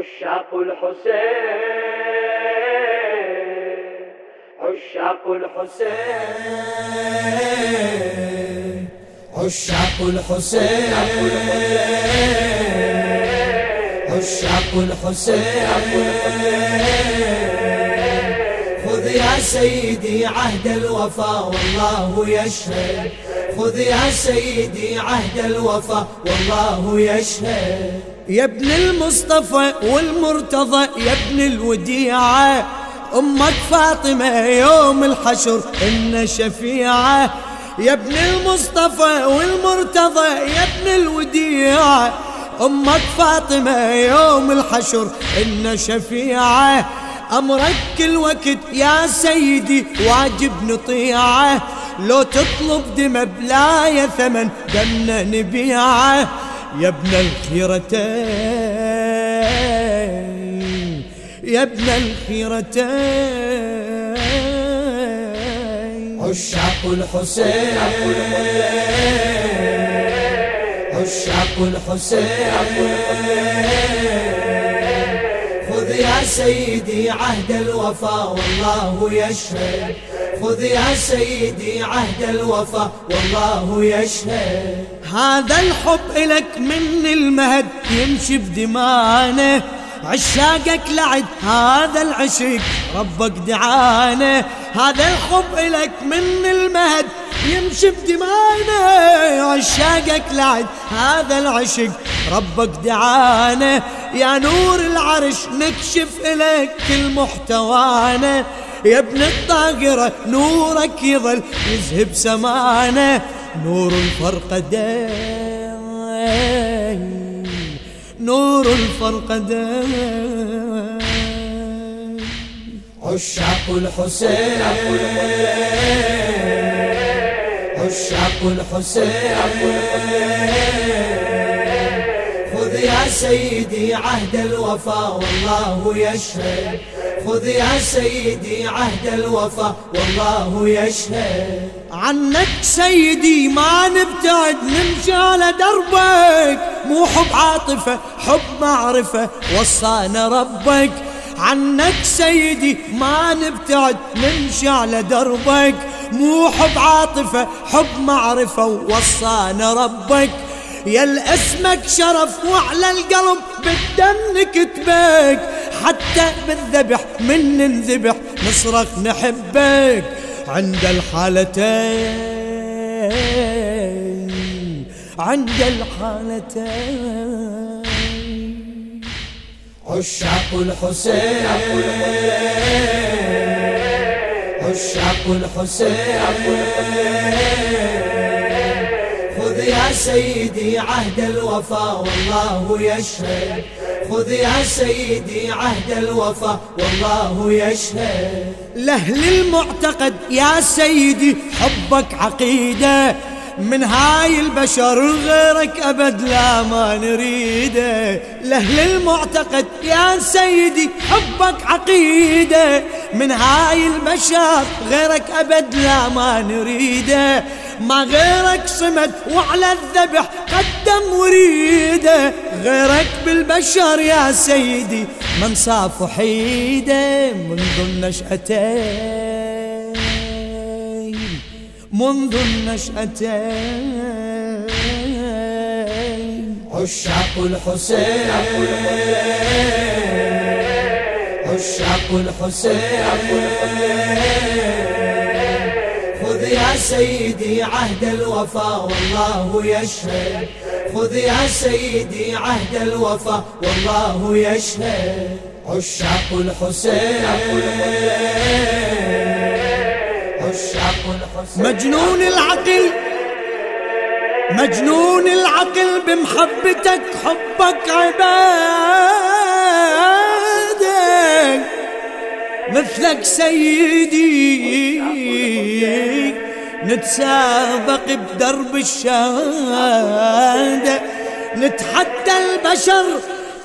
عشاق الحسين عشاق الحسين عشاق الحسين عشاق الحسين. خذ يا سيدي عهد الوفا والله يشهد. خذ يا سيدي عهد الوفا والله يشهد. يا ابن المصطفى والمرتضى يا ابن الوديعة. أمك فاطمة يوم الحشر إن شفيعة. يا ابن المصطفى والمرتضى يا ابن الوديعة. أمك فاطمة يوم الحشر إن شفيعة. أمرك كل وقت يا سيدي واجب نطيعة. لو تطلب دم بلا ثمن دمنا نبيعة. يا ابن الخيرتين يا ابن الخيرتين. عشاق الحسين عشاق الحسين. خذ يا سيدي عهد الوفا والله يشهد خذ يا سيدي عهد الوفا والله يشهد. هذا الحب إلك من المهد يمشي بدمانه عشاقك لعد هذا العشق ربك دعانه. هذا الحب إلك من المهد يمشي بدمانه عشاقك لعد هذا العشق ربك دعانه. يا نور العرش نكشف إليك كل محتوانا يا ابن الطاقرة نورك يظل يذهب سمانه نور الفرقدين نور الفرقدين عشاق الحسين عشاق الحسين. يا سيدي عهد الوفا والله يشهد. خذ يا سيدي عهد الوفا والله يشهد. عنك سيدي ما نبتعد نمشي على دربك. مو حب عاطفة حب معرفة وصانا ربك. عنك سيدي ما نبتعد نمشي على دربك. مو حب عاطفة حب معرفة ووصانا ربك. يا اسمك شرف وعلى القلب بالدم نكتبك. حتى بالذبح من ننذبح نصرخ نحبك. عند الحالتين عند الحالتين. عشاق الحسين عشاق الحسين. يا سيدي عهد الوفا والله يشهد. خذ يا سيدي عهد الوفا والله يشهد. لأهل المعتقد يا سيدي حبك عقيدة. من هاي البشر غيرك أبد لا ما نريده لأهل المعتقد يا سيدي حبك عقيدة. من هاي البشر غيرك أبد لا ما نريده ما غيرك صمد وعلى الذبح قدم وريده. غيرك بالبشر يا سيدي من صاف وحيده منذ النشأتين. منذ النشأتين. عشاق الحسين عشاق الحسين. يا سيدي عهد الوفا والله يشهد. خذ يا سيدي عهد الوفا والله يشهد. عشاق الحسين. عشاق الحسين. مجنون العقل مجنون العقل بمحبتك حبك عبادك مثلك سيدي. نتسابق بدرب الشهادة نتحدى البشر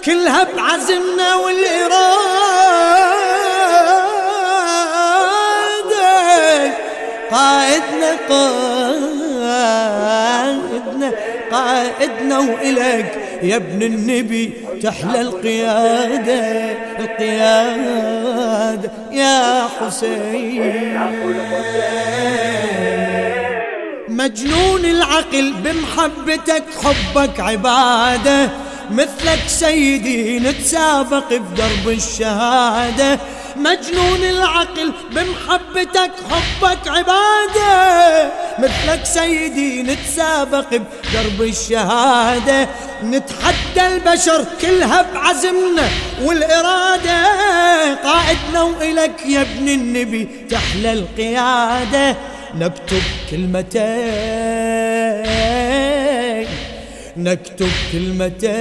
كلها بعزمنا والإرادة. قائدنا قائدنا قائدنا وإلك يا ابن النبي تحلى القيادة القيادة. يا حسين. مجنون العقل بمحبتك حبك عبادة مثلك سيدي نتسابق بدرب الشهادة. مجنون العقل بمحبتك حبك عبادة مثلك سيدي نتسابق بدرب الشهادة. نتحدى البشر كلها بعزمنا والإرادة. قائدنا وإلك يا ابن النبي تحلى القيادة. نكتب كلمتين نكتب كلمتين.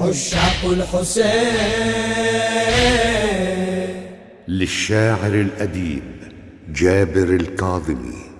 عشاق الحسين. للشاعر الأديب جابر الكاظمي.